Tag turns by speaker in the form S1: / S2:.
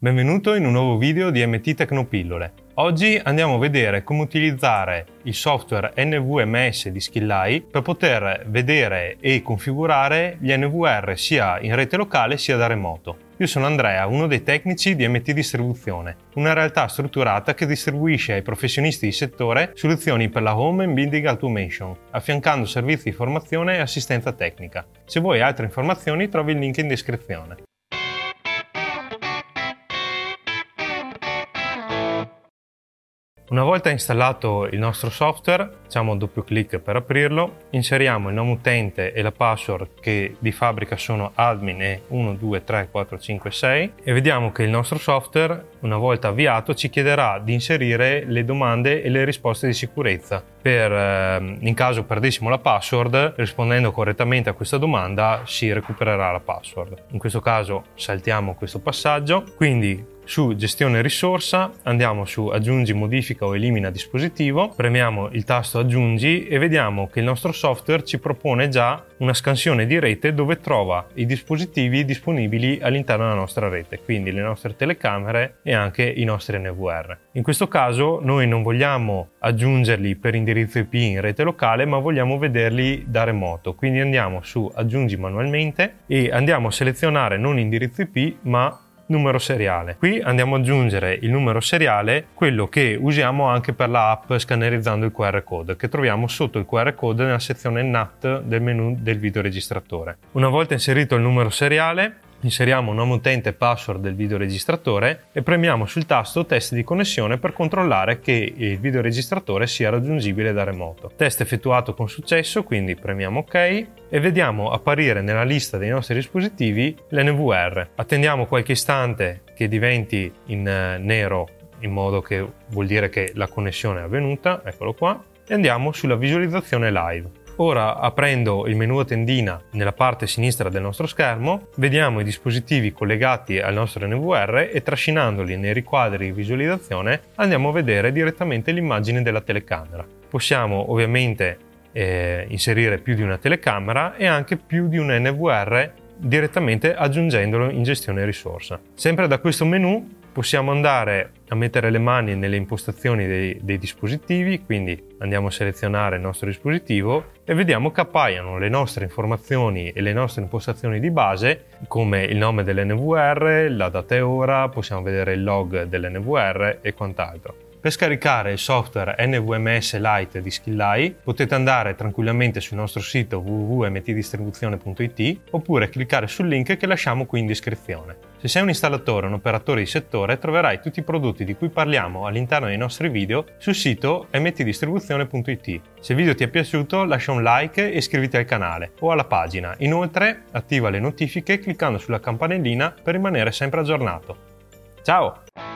S1: Benvenuto in un nuovo video di MT Tecnopillole. Oggi andiamo a vedere come utilizzare il software NVMS di Skillai per poter vedere e configurare gli NVR sia in rete locale sia da remoto. Io sono Andrea, uno dei tecnici di MT Distribuzione, una realtà strutturata che distribuisce ai professionisti di settore soluzioni per la home and building automation, affiancando servizi di formazione e assistenza tecnica. Se vuoi altre informazioni trovi il link in descrizione. Una volta installato il nostro software, facciamo un doppio clic per aprirlo, inseriamo il nome utente e la password che di fabbrica sono admin e 1, 2, 3, 4, 5, 6 e vediamo che il nostro software, una volta avviato, ci chiederà di inserire le domande e le risposte di sicurezza. Per, ehm, in caso perdessimo la password, rispondendo correttamente a questa domanda si recupererà la password. In questo caso saltiamo questo passaggio, quindi su gestione risorsa andiamo su aggiungi, modifica o elimina dispositivo, premiamo il tasto aggiungi e vediamo che il nostro software ci propone già una scansione di rete dove trova i dispositivi disponibili all'interno della nostra rete, quindi le nostre telecamere e anche i nostri NVR. In questo caso noi non vogliamo aggiungerli per indirizzo IP in rete locale, ma vogliamo vederli da remoto, quindi andiamo su aggiungi manualmente e andiamo a selezionare non indirizzo IP ma numero seriale. Qui andiamo ad aggiungere il numero seriale, quello che usiamo anche per la app scannerizzando il QR code, che troviamo sotto il QR code nella sezione NAT del menu del videoregistratore. Una volta inserito il numero seriale, Inseriamo nome utente e password del videoregistratore e premiamo sul tasto test di connessione per controllare che il videoregistratore sia raggiungibile da remoto. Test effettuato con successo, quindi premiamo OK e vediamo apparire nella lista dei nostri dispositivi l'NVR. Attendiamo qualche istante che diventi in eh, nero in modo che vuol dire che la connessione è avvenuta, eccolo qua, e andiamo sulla visualizzazione live. Ora aprendo il menu a tendina nella parte sinistra del nostro schermo, vediamo i dispositivi collegati al nostro NVR e trascinandoli nei riquadri di visualizzazione andiamo a vedere direttamente l'immagine della telecamera. Possiamo ovviamente eh, inserire più di una telecamera e anche più di un NVR direttamente aggiungendolo in gestione risorsa. Sempre da questo menu possiamo andare a mettere le mani nelle impostazioni dei, dei, dispositivi, quindi andiamo a selezionare il nostro dispositivo e vediamo che appaiano le nostre informazioni e le nostre impostazioni di base come il nome dell'NVR, la data e ora, possiamo vedere il log dell'NVR e quant'altro. Per scaricare il software NVMS Lite di Skillai potete andare tranquillamente sul nostro sito www.mtdistribuzione.it oppure cliccare sul link che lasciamo qui in descrizione. Se sei un installatore o un operatore di settore troverai tutti i prodotti di cui parliamo all'interno dei nostri video sul sito mtdistribuzione.it. Se il video ti è piaciuto lascia un like e iscriviti al canale o alla pagina. Inoltre attiva le notifiche cliccando sulla campanellina per rimanere sempre aggiornato. Ciao!